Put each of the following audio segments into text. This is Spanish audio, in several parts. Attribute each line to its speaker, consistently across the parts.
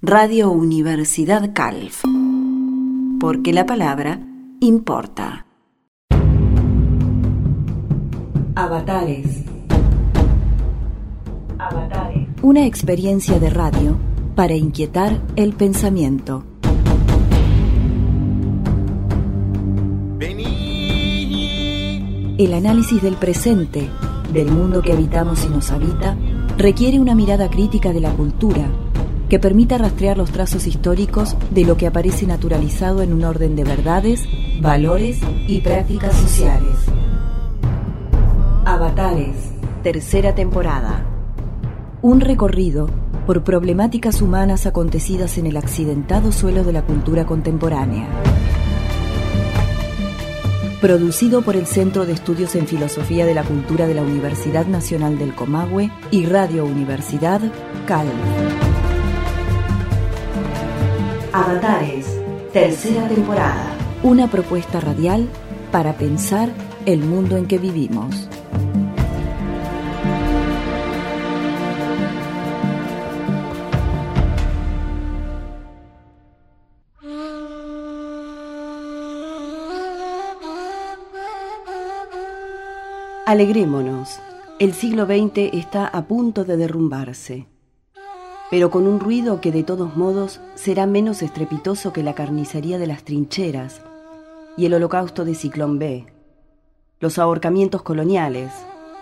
Speaker 1: Radio Universidad Calf. Porque la palabra importa. Avatares. Avatares. Una experiencia de radio para inquietar el pensamiento. El análisis del presente, del mundo que habitamos y nos habita, requiere una mirada crítica de la cultura que permita rastrear los trazos históricos de lo que aparece naturalizado en un orden de verdades, valores y prácticas sociales. Avatares, tercera temporada. Un recorrido por problemáticas humanas acontecidas en el accidentado suelo de la cultura contemporánea. Producido por el Centro de Estudios en Filosofía de la Cultura de la Universidad Nacional del Comahue y Radio Universidad CAL. Avatares, tercera temporada. Una propuesta radial para pensar el mundo en que vivimos. Alegrémonos. El siglo XX está a punto de derrumbarse pero con un ruido que de todos modos será menos estrepitoso que la carnicería de las trincheras y el holocausto de Ciclón B, los ahorcamientos coloniales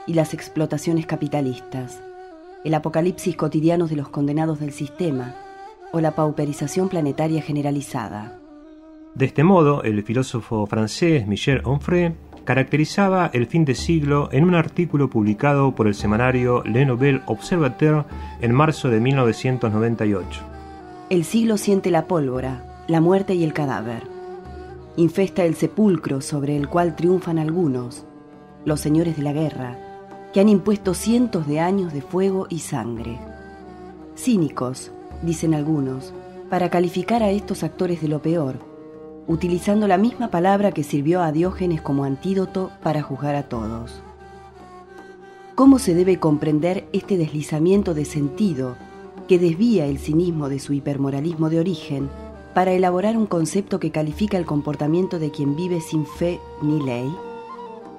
Speaker 1: y las explotaciones capitalistas, el apocalipsis cotidiano de los condenados del sistema o la pauperización planetaria generalizada.
Speaker 2: De este modo, el filósofo francés Michel Onfray caracterizaba el fin de siglo en un artículo publicado por el semanario Le Nouvel Observateur en marzo de 1998.
Speaker 1: El siglo siente la pólvora, la muerte y el cadáver. Infesta el sepulcro sobre el cual triunfan algunos, los señores de la guerra, que han impuesto cientos de años de fuego y sangre. Cínicos, dicen algunos, para calificar a estos actores de lo peor, utilizando la misma palabra que sirvió a Diógenes como antídoto para juzgar a todos. ¿Cómo se debe comprender este deslizamiento de sentido que desvía el cinismo de su hipermoralismo de origen para elaborar un concepto que califica el comportamiento de quien vive sin fe ni ley?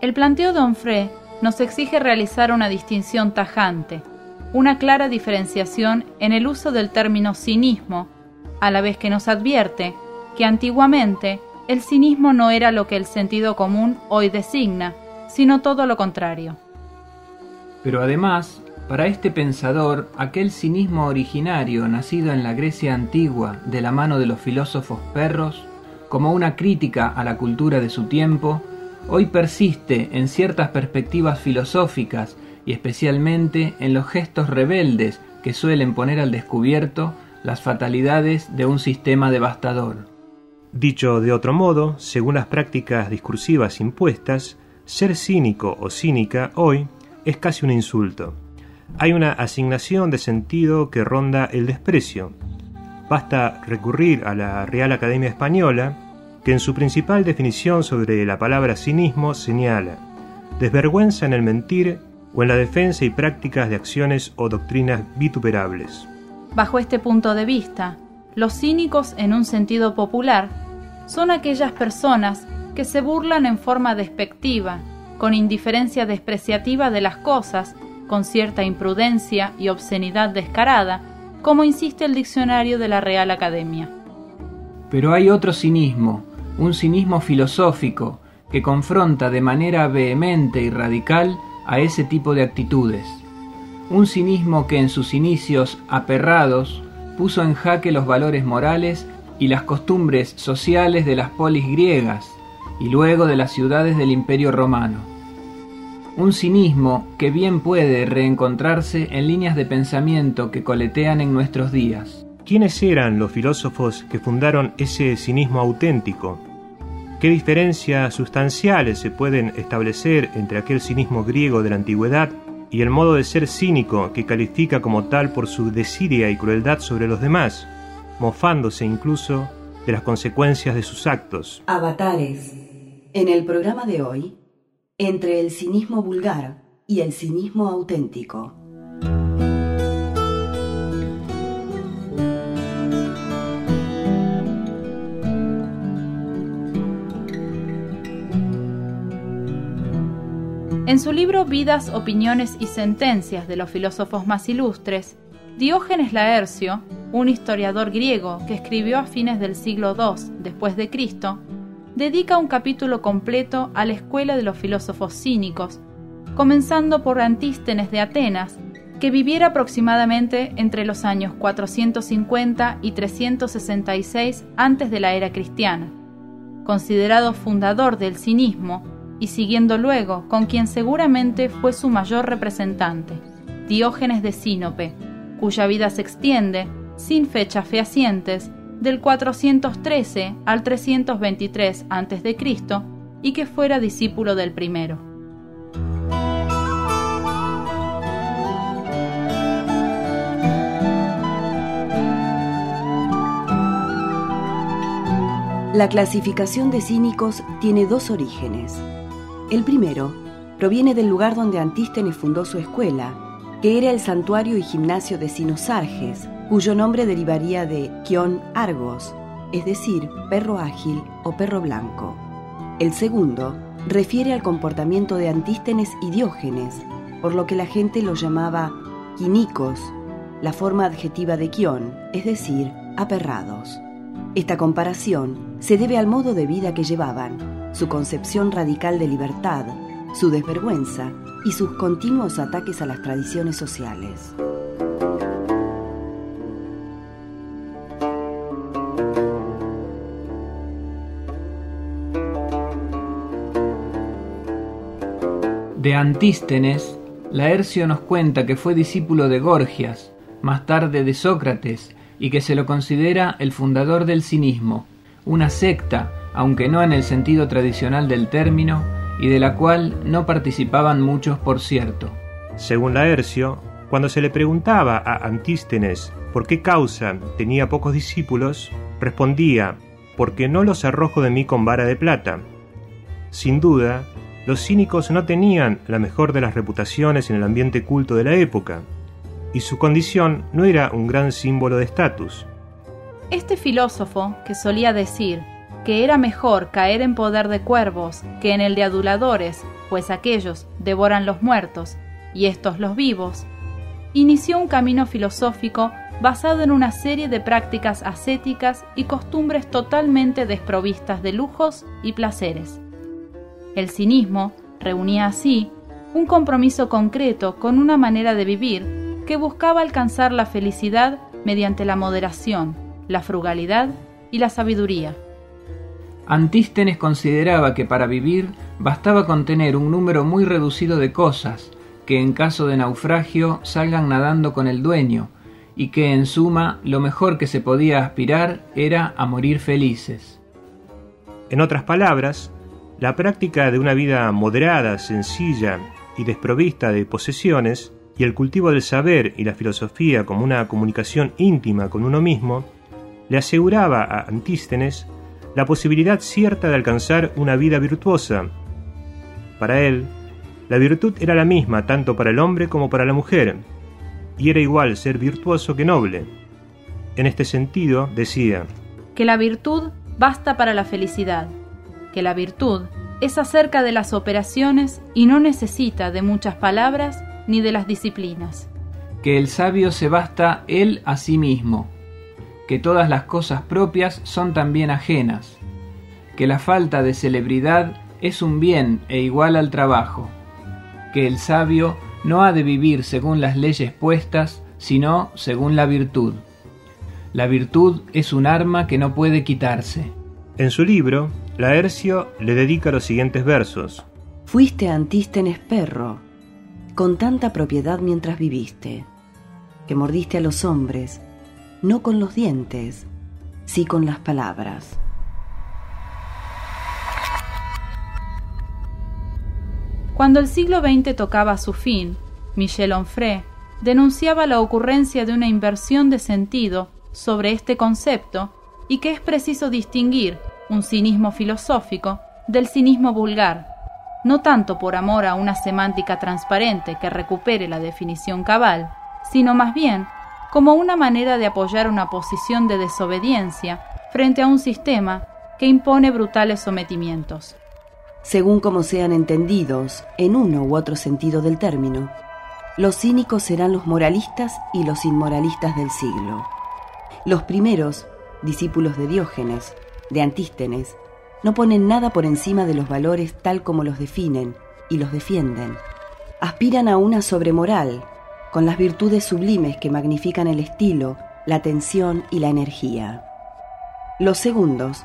Speaker 3: El planteo de Onfray nos exige realizar una distinción tajante, una clara diferenciación en el uso del término cinismo, a la vez que nos advierte que antiguamente el cinismo no era lo que el sentido común hoy designa, sino todo lo contrario.
Speaker 4: Pero además, para este pensador, aquel cinismo originario nacido en la Grecia antigua de la mano de los filósofos perros, como una crítica a la cultura de su tiempo, hoy persiste en ciertas perspectivas filosóficas y especialmente en los gestos rebeldes que suelen poner al descubierto las fatalidades de un sistema devastador.
Speaker 2: Dicho de otro modo, según las prácticas discursivas impuestas, ser cínico o cínica hoy es casi un insulto. Hay una asignación de sentido que ronda el desprecio. Basta recurrir a la Real Academia Española, que en su principal definición sobre la palabra cinismo señala desvergüenza en el mentir o en la defensa y prácticas de acciones o doctrinas vituperables.
Speaker 3: Bajo este punto de vista, los cínicos, en un sentido popular, son aquellas personas que se burlan en forma despectiva, con indiferencia despreciativa de las cosas, con cierta imprudencia y obscenidad descarada, como insiste el diccionario de la Real Academia.
Speaker 4: Pero hay otro cinismo, un cinismo filosófico, que confronta de manera vehemente y radical a ese tipo de actitudes. Un cinismo que en sus inicios aperrados puso en jaque los valores morales y las costumbres sociales de las polis griegas y luego de las ciudades del Imperio Romano. Un cinismo que bien puede reencontrarse en líneas de pensamiento que coletean en nuestros días.
Speaker 2: ¿Quiénes eran los filósofos que fundaron ese cinismo auténtico? ¿Qué diferencias sustanciales se pueden establecer entre aquel cinismo griego de la antigüedad y el modo de ser cínico que califica como tal por su desidia y crueldad sobre los demás, mofándose incluso de las consecuencias de sus actos.
Speaker 1: Avatares. En el programa de hoy, entre el cinismo vulgar y el cinismo auténtico.
Speaker 3: En su libro Vidas, Opiniones y Sentencias de los filósofos más ilustres, Diógenes Laercio un historiador griego que escribió a fines del siglo II después de Cristo, dedica un capítulo completo a la escuela de los filósofos cínicos, comenzando por Antístenes de Atenas, que viviera aproximadamente entre los años 450 y 366 antes de la era cristiana, considerado fundador del cinismo y siguiendo luego con quien seguramente fue su mayor representante, Diógenes de Sinope, cuya vida se extiende, sin fechas fehacientes, del 413 al 323 a.C. y que fuera discípulo del primero.
Speaker 1: La clasificación de cínicos tiene dos orígenes. El primero proviene del lugar donde Antístenes fundó su escuela, que era el santuario y gimnasio de Sinosarges, cuyo nombre derivaría de Kion Argos, es decir, perro ágil o perro blanco. El segundo refiere al comportamiento de Antístenes y Diógenes, por lo que la gente lo llamaba quinicos, la forma adjetiva de Kion, es decir, aperrados. Esta comparación se debe al modo de vida que llevaban, su concepción radical de libertad, su desvergüenza y sus continuos ataques a las tradiciones sociales.
Speaker 4: De Antístenes, Laercio nos cuenta que fue discípulo de Gorgias, más tarde de Sócrates y que se lo considera el fundador del cinismo, una secta, aunque no en el sentido tradicional del término, y de la cual no participaban muchos por cierto.
Speaker 2: Según Laercio, cuando se le preguntaba a Antístenes por qué causa tenía pocos discípulos, respondía, porque no los arrojo de mí con vara de plata. Sin duda, los cínicos no tenían la mejor de las reputaciones en el ambiente culto de la época, y su condición no era un gran símbolo de estatus.
Speaker 3: Este filósofo, que solía decir que era mejor caer en poder de cuervos que en el de aduladores, pues aquellos devoran los muertos y estos los vivos, inició un camino filosófico basado en una serie de prácticas ascéticas y costumbres totalmente desprovistas de lujos y placeres. El cinismo reunía así un compromiso concreto con una manera de vivir que buscaba alcanzar la felicidad mediante la moderación, la frugalidad y la sabiduría.
Speaker 4: Antístenes consideraba que para vivir bastaba con tener un número muy reducido de cosas, que en caso de naufragio salgan nadando con el dueño, y que en suma lo mejor que se podía aspirar era a morir felices.
Speaker 2: En otras palabras, la práctica de una vida moderada, sencilla y desprovista de posesiones y el cultivo del saber y la filosofía como una comunicación íntima con uno mismo, le aseguraba a Antístenes la posibilidad cierta de alcanzar una vida virtuosa. Para él, la virtud era la misma tanto para el hombre como para la mujer, y era igual ser virtuoso que noble. En este sentido, decía,
Speaker 3: que la virtud basta para la felicidad, que la virtud es acerca de las operaciones y no necesita de muchas palabras ni de las disciplinas.
Speaker 4: Que el sabio se basta él a sí mismo, que todas las cosas propias son también ajenas, que la falta de celebridad es un bien e igual al trabajo, que el sabio no ha de vivir según las leyes puestas, sino según la virtud. La virtud es un arma que no puede quitarse.
Speaker 2: En su libro, Laercio le dedica los siguientes versos.
Speaker 1: Fuiste Antístenes perro, con tanta propiedad mientras viviste, que mordiste a los hombres, no con los dientes, sí con las palabras.
Speaker 3: Cuando el siglo XX tocaba su fin, Michel Onfray denunciaba la ocurrencia de una inversión de sentido sobre este concepto y que es preciso distinguir un cinismo filosófico del cinismo vulgar, no tanto por amor a una semántica transparente que recupere la definición cabal, sino más bien como una manera de apoyar una posición de desobediencia frente a un sistema que impone brutales sometimientos.
Speaker 1: según como sean entendidos en uno u otro sentido del término, los cínicos serán los moralistas y los inmoralistas del siglo. Los primeros, discípulos de Diógenes, de Antístenes, no ponen nada por encima de los valores tal como los definen y los defienden. Aspiran a una sobremoral, con las virtudes sublimes que magnifican el estilo, la atención y la energía. Los segundos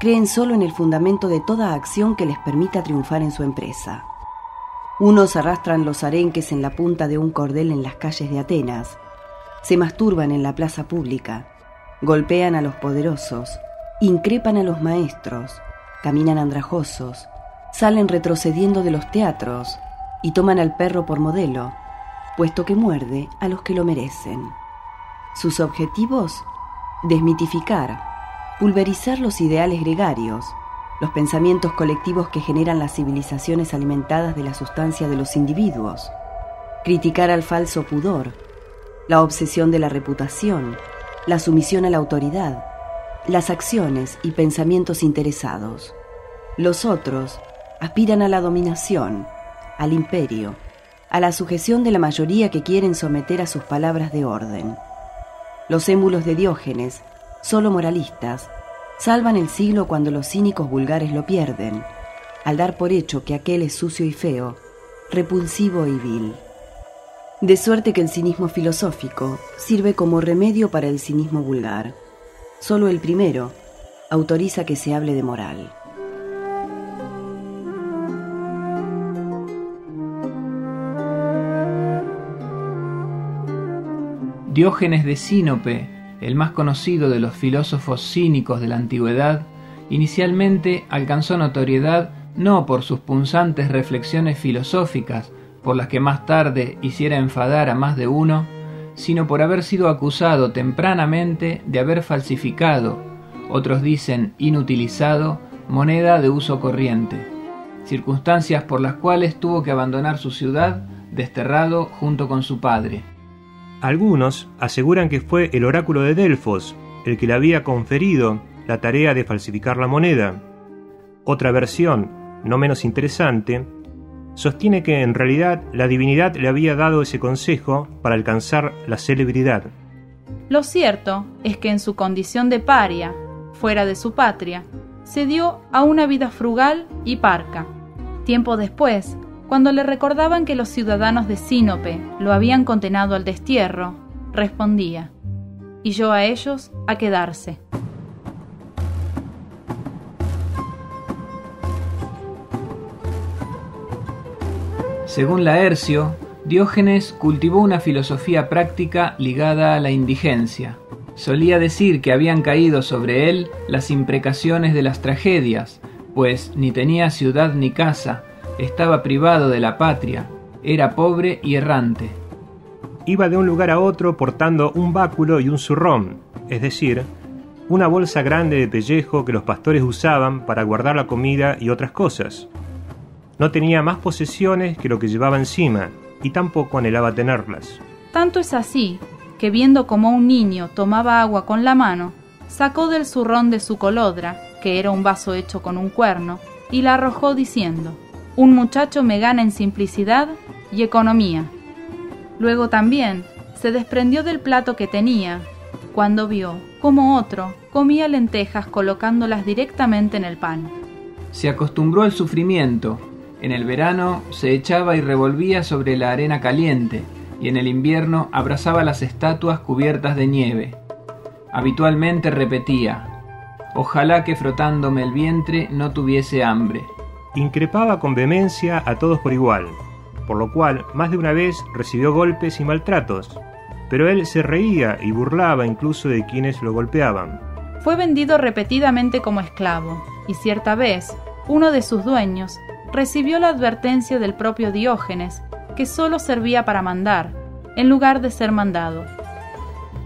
Speaker 1: creen solo en el fundamento de toda acción que les permita triunfar en su empresa. Unos arrastran los arenques en la punta de un cordel en las calles de Atenas, se masturban en la plaza pública, golpean a los poderosos, increpan a los maestros, caminan andrajosos, salen retrocediendo de los teatros y toman al perro por modelo, puesto que muerde a los que lo merecen. Sus objetivos, desmitificar, pulverizar los ideales gregarios, los pensamientos colectivos que generan las civilizaciones alimentadas de la sustancia de los individuos, criticar al falso pudor, la obsesión de la reputación, la sumisión a la autoridad, las acciones y pensamientos interesados. Los otros aspiran a la dominación, al imperio, a la sujeción de la mayoría que quieren someter a sus palabras de orden. Los émulos de Diógenes, solo moralistas, salvan el siglo cuando los cínicos vulgares lo pierden, al dar por hecho que aquel es sucio y feo, repulsivo y vil. De suerte que el cinismo filosófico sirve como remedio para el cinismo vulgar. Solo el primero autoriza que se hable de moral.
Speaker 4: Diógenes de Sinope, el más conocido de los filósofos cínicos de la antigüedad, inicialmente alcanzó notoriedad no por sus punzantes reflexiones filosóficas, por las que más tarde hiciera enfadar a más de uno, sino por haber sido acusado tempranamente de haber falsificado, otros dicen inutilizado, moneda de uso corriente, circunstancias por las cuales tuvo que abandonar su ciudad, desterrado junto con su padre.
Speaker 2: Algunos aseguran que fue el oráculo de Delfos el que le había conferido la tarea de falsificar la moneda. Otra versión, no menos interesante, sostiene que en realidad la divinidad le había dado ese consejo para alcanzar la celebridad.
Speaker 3: Lo cierto es que en su condición de paria, fuera de su patria, se dio a una vida frugal y parca. Tiempo después, cuando le recordaban que los ciudadanos de Sinope lo habían condenado al destierro, respondía, y yo a ellos a quedarse.
Speaker 4: Según Laercio, Diógenes cultivó una filosofía práctica ligada a la indigencia. Solía decir que habían caído sobre él las imprecaciones de las tragedias, pues ni tenía ciudad ni casa, estaba privado de la patria, era pobre y errante.
Speaker 2: Iba de un lugar a otro portando un báculo y un zurrón, es decir, una bolsa grande de pellejo que los pastores usaban para guardar la comida y otras cosas. No tenía más posesiones que lo que llevaba encima, y tampoco anhelaba tenerlas.
Speaker 3: Tanto es así, que viendo como un niño tomaba agua con la mano, sacó del zurrón de su colodra, que era un vaso hecho con un cuerno, y la arrojó diciendo, un muchacho me gana en simplicidad y economía. Luego también se desprendió del plato que tenía, cuando vio cómo otro comía lentejas colocándolas directamente en el pan.
Speaker 4: Se acostumbró al sufrimiento. En el verano se echaba y revolvía sobre la arena caliente, y en el invierno abrazaba las estatuas cubiertas de nieve. Habitualmente repetía, ojalá que frotándome el vientre no tuviese hambre
Speaker 2: increpaba con vehemencia a todos por igual, por lo cual más de una vez recibió golpes y maltratos, pero él se reía y burlaba incluso de quienes lo golpeaban.
Speaker 3: Fue vendido repetidamente como esclavo, y cierta vez uno de sus dueños recibió la advertencia del propio Diógenes que sólo servía para mandar, en lugar de ser mandado.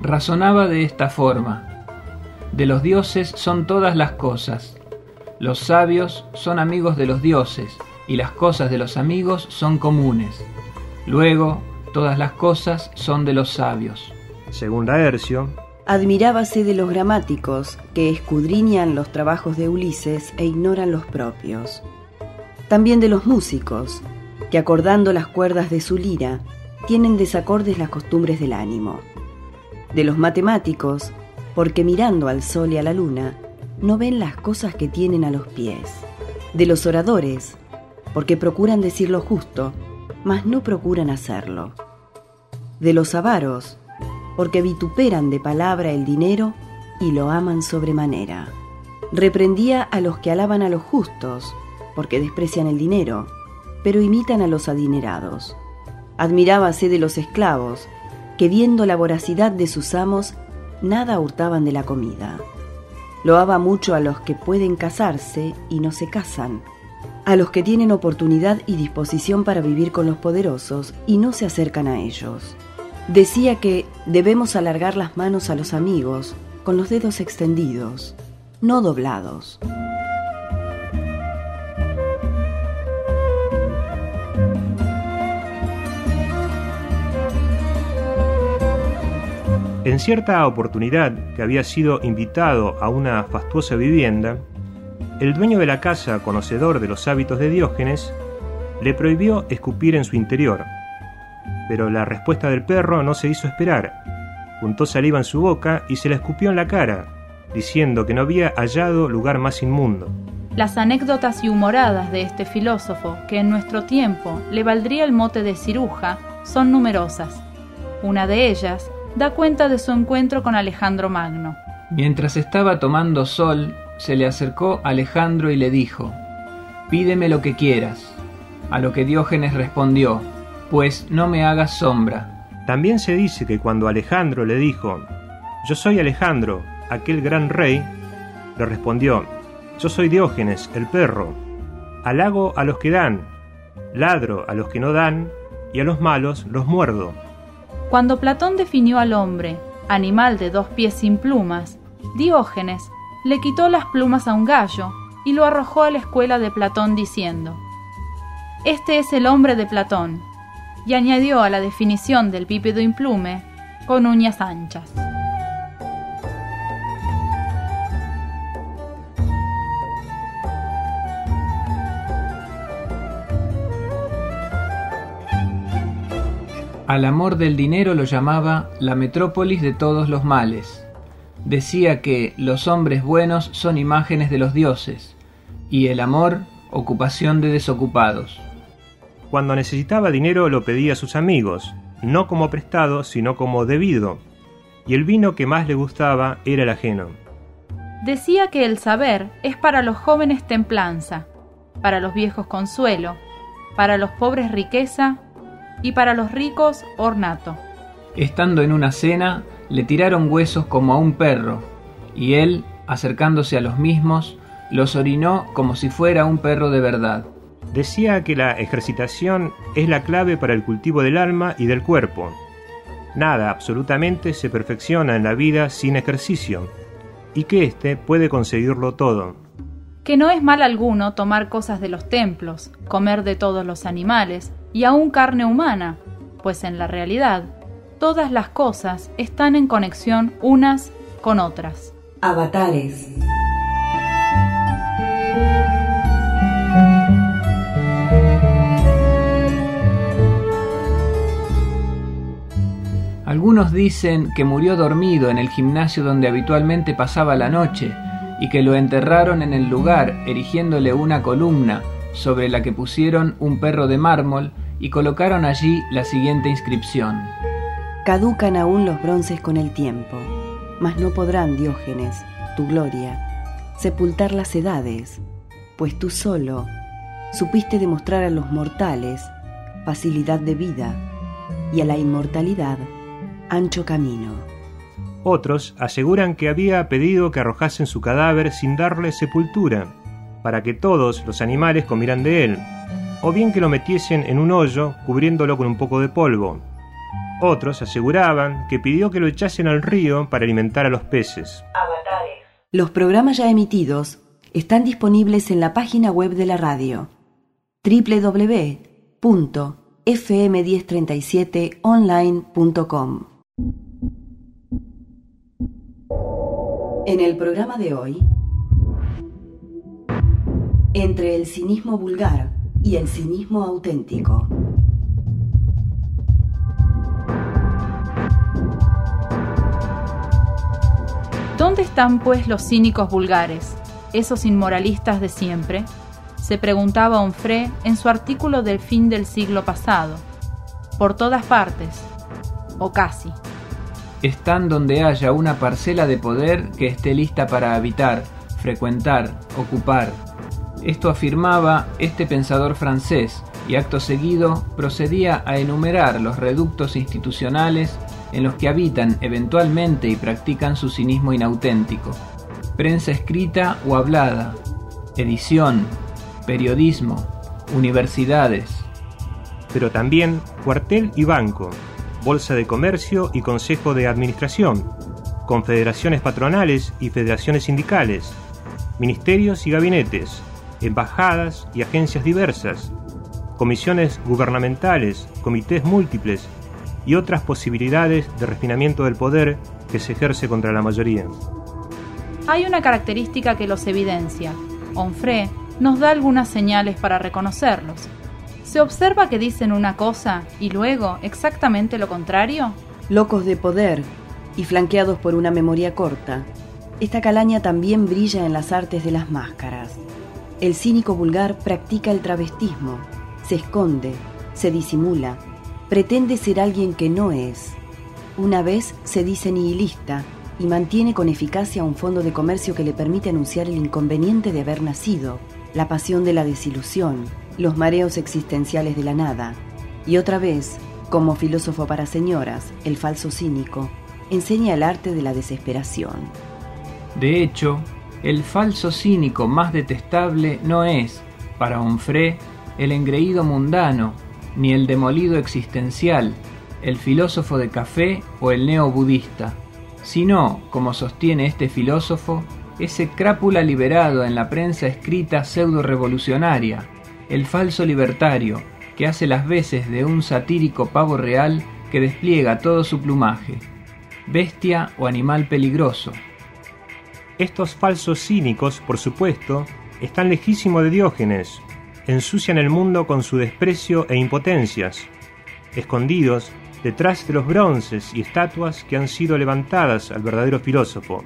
Speaker 4: Razonaba de esta forma. De los dioses son todas las cosas, los sabios son amigos de los dioses, y las cosas de los amigos son comunes. Luego, todas las cosas son de los sabios.
Speaker 2: Según Laercio,
Speaker 1: admirábase de los gramáticos que escudriñan los trabajos de Ulises e ignoran los propios. También de los músicos, que acordando las cuerdas de su lira, tienen desacordes las costumbres del ánimo. De los matemáticos, porque mirando al sol y a la luna, no ven las cosas que tienen a los pies. De los oradores, porque procuran decir lo justo, mas no procuran hacerlo. De los avaros, porque vituperan de palabra el dinero y lo aman sobremanera. Reprendía a los que alaban a los justos, porque desprecian el dinero, pero imitan a los adinerados. Admirábase de los esclavos, que viendo la voracidad de sus amos, nada hurtaban de la comida. Loaba mucho a los que pueden casarse y no se casan, a los que tienen oportunidad y disposición para vivir con los poderosos y no se acercan a ellos. Decía que debemos alargar las manos a los amigos con los dedos extendidos, no doblados.
Speaker 2: En cierta oportunidad que había sido invitado a una fastuosa vivienda, el dueño de la casa, conocedor de los hábitos de Diógenes, le prohibió escupir en su interior. Pero la respuesta del perro no se hizo esperar. Juntó saliva en su boca y se la escupió en la cara, diciendo que no había hallado lugar más inmundo.
Speaker 3: Las anécdotas y humoradas de este filósofo, que en nuestro tiempo le valdría el mote de ciruja, son numerosas. Una de ellas da cuenta de su encuentro con Alejandro Magno.
Speaker 4: Mientras estaba tomando sol, se le acercó Alejandro y le dijo, Pídeme lo que quieras. A lo que Diógenes respondió, Pues no me hagas sombra.
Speaker 2: También se dice que cuando Alejandro le dijo, Yo soy Alejandro, aquel gran rey, le respondió, Yo soy Diógenes, el perro. Halago a los que dan, ladro a los que no dan, y a los malos los muerdo.
Speaker 3: Cuando Platón definió al hombre, animal de dos pies sin plumas, Diógenes le quitó las plumas a un gallo y lo arrojó a la escuela de Platón diciendo, Este es el hombre de Platón, y añadió a la definición del bípedo implume con uñas anchas.
Speaker 4: Al amor del dinero lo llamaba la metrópolis de todos los males. Decía que los hombres buenos son imágenes de los dioses y el amor ocupación de desocupados.
Speaker 2: Cuando necesitaba dinero lo pedía a sus amigos, no como prestado, sino como debido, y el vino que más le gustaba era el ajeno.
Speaker 3: Decía que el saber es para los jóvenes templanza, para los viejos consuelo, para los pobres riqueza y para los ricos ornato.
Speaker 4: Estando en una cena, le tiraron huesos como a un perro, y él, acercándose a los mismos, los orinó como si fuera un perro de verdad.
Speaker 2: Decía que la ejercitación es la clave para el cultivo del alma y del cuerpo. Nada absolutamente se perfecciona en la vida sin ejercicio, y que éste puede conseguirlo todo.
Speaker 3: Que no es mal alguno tomar cosas de los templos, comer de todos los animales, y aún carne humana, pues en la realidad todas las cosas están en conexión unas con otras.
Speaker 1: Avatares.
Speaker 4: Algunos dicen que murió dormido en el gimnasio donde habitualmente pasaba la noche y que lo enterraron en el lugar erigiéndole una columna sobre la que pusieron un perro de mármol y colocaron allí la siguiente inscripción.
Speaker 1: Caducan aún los bronces con el tiempo, mas no podrán, Diógenes, tu gloria, sepultar las edades, pues tú solo supiste demostrar a los mortales facilidad de vida y a la inmortalidad ancho camino.
Speaker 2: Otros aseguran que había pedido que arrojasen su cadáver sin darle sepultura, para que todos los animales comieran de él, o bien que lo metiesen en un hoyo cubriéndolo con un poco de polvo. Otros aseguraban que pidió que lo echasen al río para alimentar a los peces.
Speaker 1: Los programas ya emitidos están disponibles en la página web de la radio www.fm1037online.com. En el programa de hoy, entre el cinismo vulgar y el cinismo auténtico.
Speaker 3: ¿Dónde están pues los cínicos vulgares, esos inmoralistas de siempre? se preguntaba Onfré en su artículo del fin del siglo pasado. Por todas partes, o casi.
Speaker 4: Están donde haya una parcela de poder que esté lista para habitar, frecuentar, ocupar. Esto afirmaba este pensador francés y acto seguido procedía a enumerar los reductos institucionales en los que habitan eventualmente y practican su cinismo inauténtico. Prensa escrita o hablada, edición, periodismo, universidades.
Speaker 2: Pero también cuartel y banco, bolsa de comercio y consejo de administración, confederaciones patronales y federaciones sindicales, ministerios y gabinetes, embajadas y agencias diversas, comisiones gubernamentales, comités múltiples y otras posibilidades de refinamiento del poder que se ejerce contra la mayoría.
Speaker 3: Hay una característica que los evidencia. Onfré nos da algunas señales para reconocerlos. ¿Se observa que dicen una cosa y luego exactamente lo contrario?
Speaker 1: Locos de poder y flanqueados por una memoria corta, esta calaña también brilla en las artes de las máscaras. El cínico vulgar practica el travestismo, se esconde, se disimula, pretende ser alguien que no es. Una vez se dice nihilista y mantiene con eficacia un fondo de comercio que le permite anunciar el inconveniente de haber nacido, la pasión de la desilusión, los mareos existenciales de la nada, y otra vez, como filósofo para señoras, el falso cínico, enseña el arte de la desesperación.
Speaker 4: De hecho, el falso cínico más detestable no es, para Onfré, el engreído mundano, ni el demolido existencial, el filósofo de café o el neobudista, sino, como sostiene este filósofo, ese crápula liberado en la prensa escrita pseudo-revolucionaria, el falso libertario, que hace las veces de un satírico pavo real que despliega todo su plumaje, bestia o animal peligroso.
Speaker 2: Estos falsos cínicos, por supuesto, están lejísimos de Diógenes, ensucian el mundo con su desprecio e impotencias, escondidos detrás de los bronces y estatuas que han sido levantadas al verdadero filósofo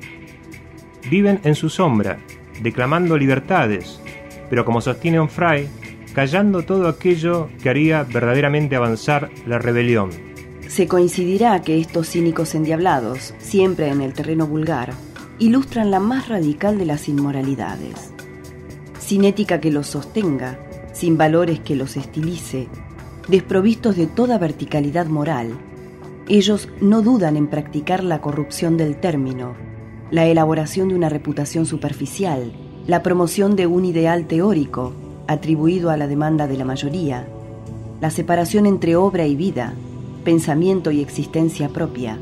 Speaker 2: viven en su sombra, declamando libertades, pero como sostiene Onfray, callando todo aquello que haría verdaderamente avanzar la rebelión.
Speaker 1: Se coincidirá que estos cínicos endiablados, siempre en el terreno vulgar, ilustran la más radical de las inmoralidades. Sin ética que los sostenga, sin valores que los estilice, desprovistos de toda verticalidad moral, ellos no dudan en practicar la corrupción del término, la elaboración de una reputación superficial, la promoción de un ideal teórico atribuido a la demanda de la mayoría, la separación entre obra y vida, pensamiento y existencia propia,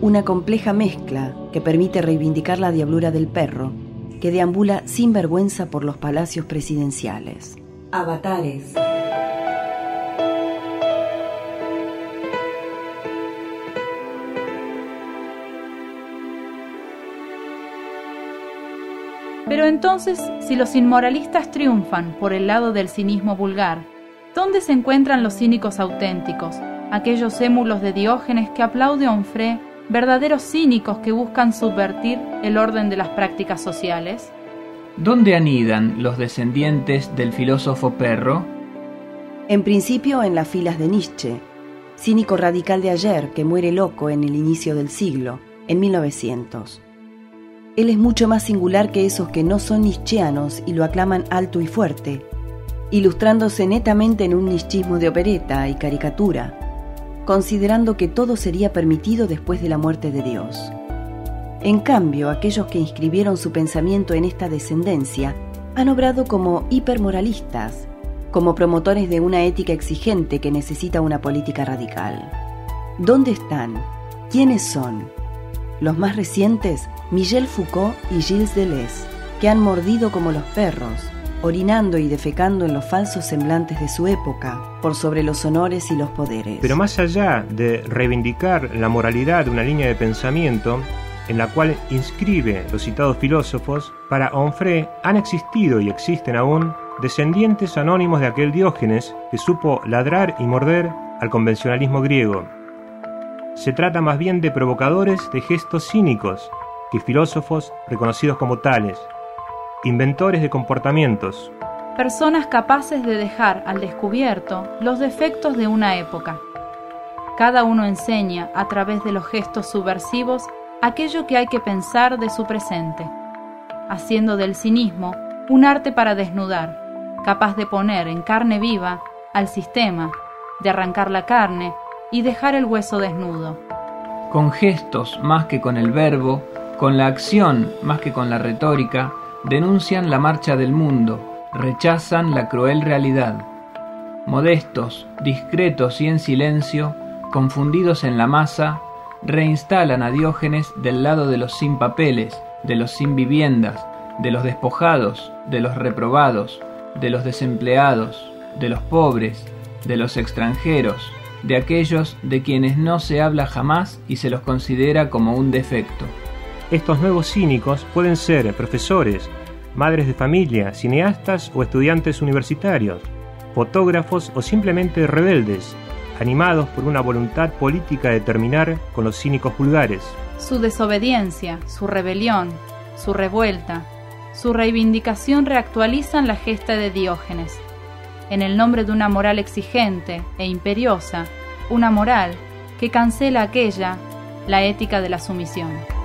Speaker 1: una compleja mezcla que permite reivindicar la diablura del perro que deambula sin vergüenza por los palacios presidenciales. Avatares.
Speaker 3: Pero entonces, si los inmoralistas triunfan por el lado del cinismo vulgar, ¿dónde se encuentran los cínicos auténticos, aquellos émulos de Diógenes que aplaude Onfré, verdaderos cínicos que buscan subvertir el orden de las prácticas sociales?
Speaker 4: ¿Dónde anidan los descendientes del filósofo perro?
Speaker 1: En principio en las filas de Nietzsche, cínico radical de ayer que muere loco en el inicio del siglo, en 1900. Él es mucho más singular que esos que no son nietzscheanos y lo aclaman alto y fuerte, ilustrándose netamente en un nischismo de opereta y caricatura, considerando que todo sería permitido después de la muerte de Dios. En cambio, aquellos que inscribieron su pensamiento en esta descendencia han obrado como hipermoralistas, como promotores de una ética exigente que necesita una política radical. ¿Dónde están? ¿Quiénes son? Los más recientes Michel Foucault y Gilles Deleuze, que han mordido como los perros, orinando y defecando en los falsos semblantes de su época, por sobre los honores y los poderes.
Speaker 2: Pero más allá de reivindicar la moralidad de una línea de pensamiento, en la cual inscribe los citados filósofos, para Onfray han existido y existen aún descendientes anónimos de aquel Diógenes que supo ladrar y morder al convencionalismo griego. Se trata más bien de provocadores de gestos cínicos que filósofos reconocidos como tales, inventores de comportamientos.
Speaker 3: Personas capaces de dejar al descubierto los defectos de una época. Cada uno enseña a través de los gestos subversivos aquello que hay que pensar de su presente, haciendo del cinismo un arte para desnudar, capaz de poner en carne viva al sistema, de arrancar la carne y dejar el hueso desnudo.
Speaker 4: Con gestos más que con el verbo, con la acción más que con la retórica, denuncian la marcha del mundo, rechazan la cruel realidad. Modestos, discretos y en silencio, confundidos en la masa, reinstalan a Diógenes del lado de los sin papeles, de los sin viviendas, de los despojados, de los reprobados, de los desempleados, de los pobres, de los extranjeros, de aquellos de quienes no se habla jamás y se los considera como un defecto.
Speaker 2: Estos nuevos cínicos pueden ser profesores, madres de familia, cineastas o estudiantes universitarios, fotógrafos o simplemente rebeldes, animados por una voluntad política de terminar con los cínicos vulgares.
Speaker 3: Su desobediencia, su rebelión, su revuelta, su reivindicación reactualizan la gesta de Diógenes. En el nombre de una moral exigente e imperiosa, una moral que cancela aquella, la ética de la sumisión.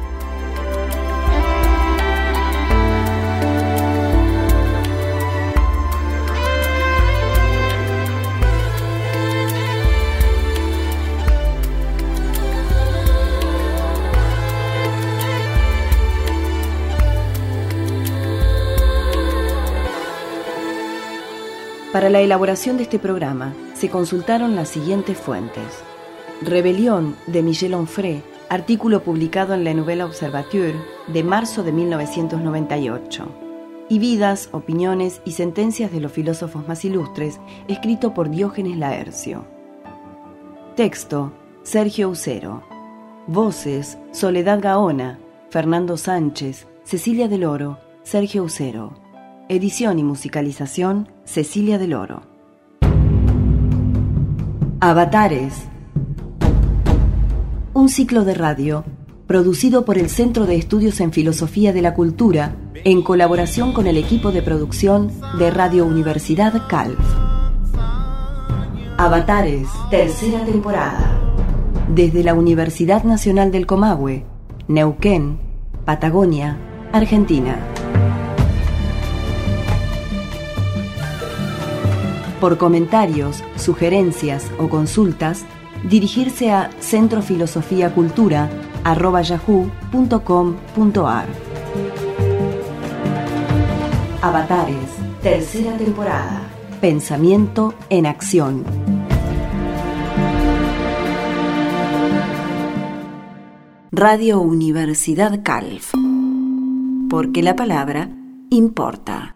Speaker 1: Para la elaboración de este programa se consultaron las siguientes fuentes. Rebelión de Michel Onfray, artículo publicado en la Nouvelle Observateur de marzo de 1998. Y Vidas, Opiniones y Sentencias de los Filósofos más Ilustres, escrito por Diógenes Laercio. Texto, Sergio Ucero. Voces, Soledad Gaona, Fernando Sánchez, Cecilia del Oro, Sergio Ucero. Edición y musicalización, Cecilia del Oro. Avatares. Un ciclo de radio producido por el Centro de Estudios en Filosofía de la Cultura en colaboración con el equipo de producción de Radio Universidad Calv. Avatares, tercera temporada. Desde la Universidad Nacional del Comahue, Neuquén, Patagonia, Argentina. Por comentarios, sugerencias o consultas, dirigirse a centrofilosofiacultura.yahoo.com.ar Avatares, tercera temporada. Pensamiento en acción. Radio Universidad Calf. Porque la palabra importa.